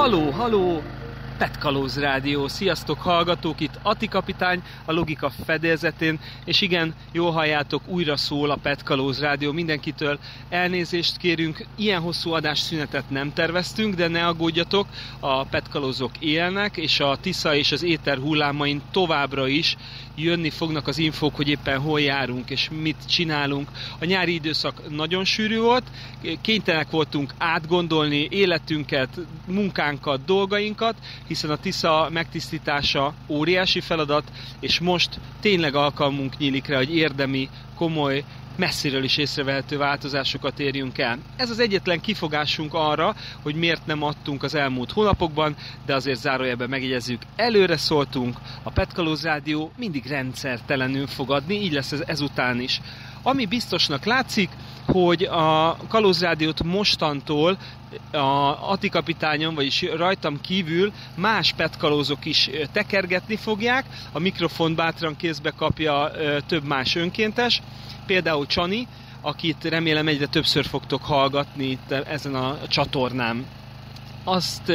Haló, haló! Petkalóz Rádió. Sziasztok hallgatók, itt Ati kapitány a Logika fedélzetén, és igen, jól halljátok, újra szól a Petkalóz Rádió. Mindenkitől elnézést kérünk, ilyen hosszú adásszünetet nem terveztünk, de ne aggódjatok, a Petkalózok élnek, és a Tisza és az éter hullámain továbbra is jönni fognak az infók, hogy éppen hol járunk és mit csinálunk. A nyári időszak nagyon sűrű volt, kénytelenek voltunk átgondolni életünket, munkánkat, dolgainkat, hiszen a Tisza megtisztítása óriási feladat, és most tényleg alkalmunk nyílik rá, hogy érdemi, komoly, messziről is észrevehető változásokat érjünk el. Ez az egyetlen kifogásunk arra, hogy miért nem adtunk az elmúlt hónapokban, de azért zárójelben megjegyezzük, előre szóltunk, a Petkalóz Rádió mindig rendszertelenül fog adni, így lesz ez ezután is. Ami biztosnak látszik, hogy a Kalózrádiót mostantól a Ati kapitányon, vagyis rajtam kívül más petkalózok is tekergetni fogják, a mikrofon bátran kézbe kapja több más önkéntes, például Csani, akit remélem egyre többször fogtok hallgatni itt ezen a csatornán. Azt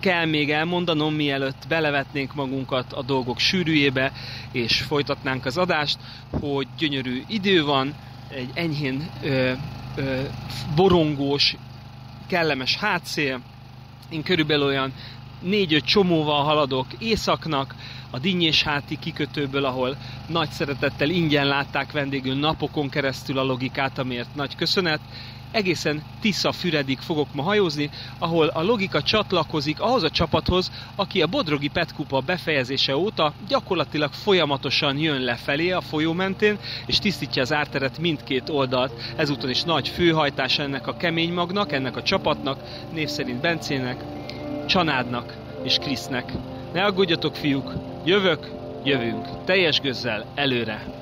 kell még elmondanom, mielőtt belevetnénk magunkat a dolgok sűrűjébe, és folytatnánk az adást, hogy gyönyörű idő van, egy enyhén ö, ö, borongós, kellemes hátszél. Én körülbelül olyan négy-öt csomóval haladok északnak, a Dinnyés háti kikötőből, ahol nagy szeretettel ingyen látták vendégül napokon keresztül a logikát, amiért nagy köszönet, egészen Tisza-Füredig fogok ma hajózni, ahol a logika csatlakozik ahhoz a csapathoz, aki a Bodrogi Petkupa befejezése óta gyakorlatilag folyamatosan jön lefelé a folyó mentén, és tisztítja az árteret mindkét oldalt. Ezúton is nagy főhajtás ennek a kemény magnak, ennek a csapatnak, név szerint Bencének, Csanádnak és Krisznek. Ne aggódjatok, fiúk, jövök, jövünk, teljes gőzzel, előre!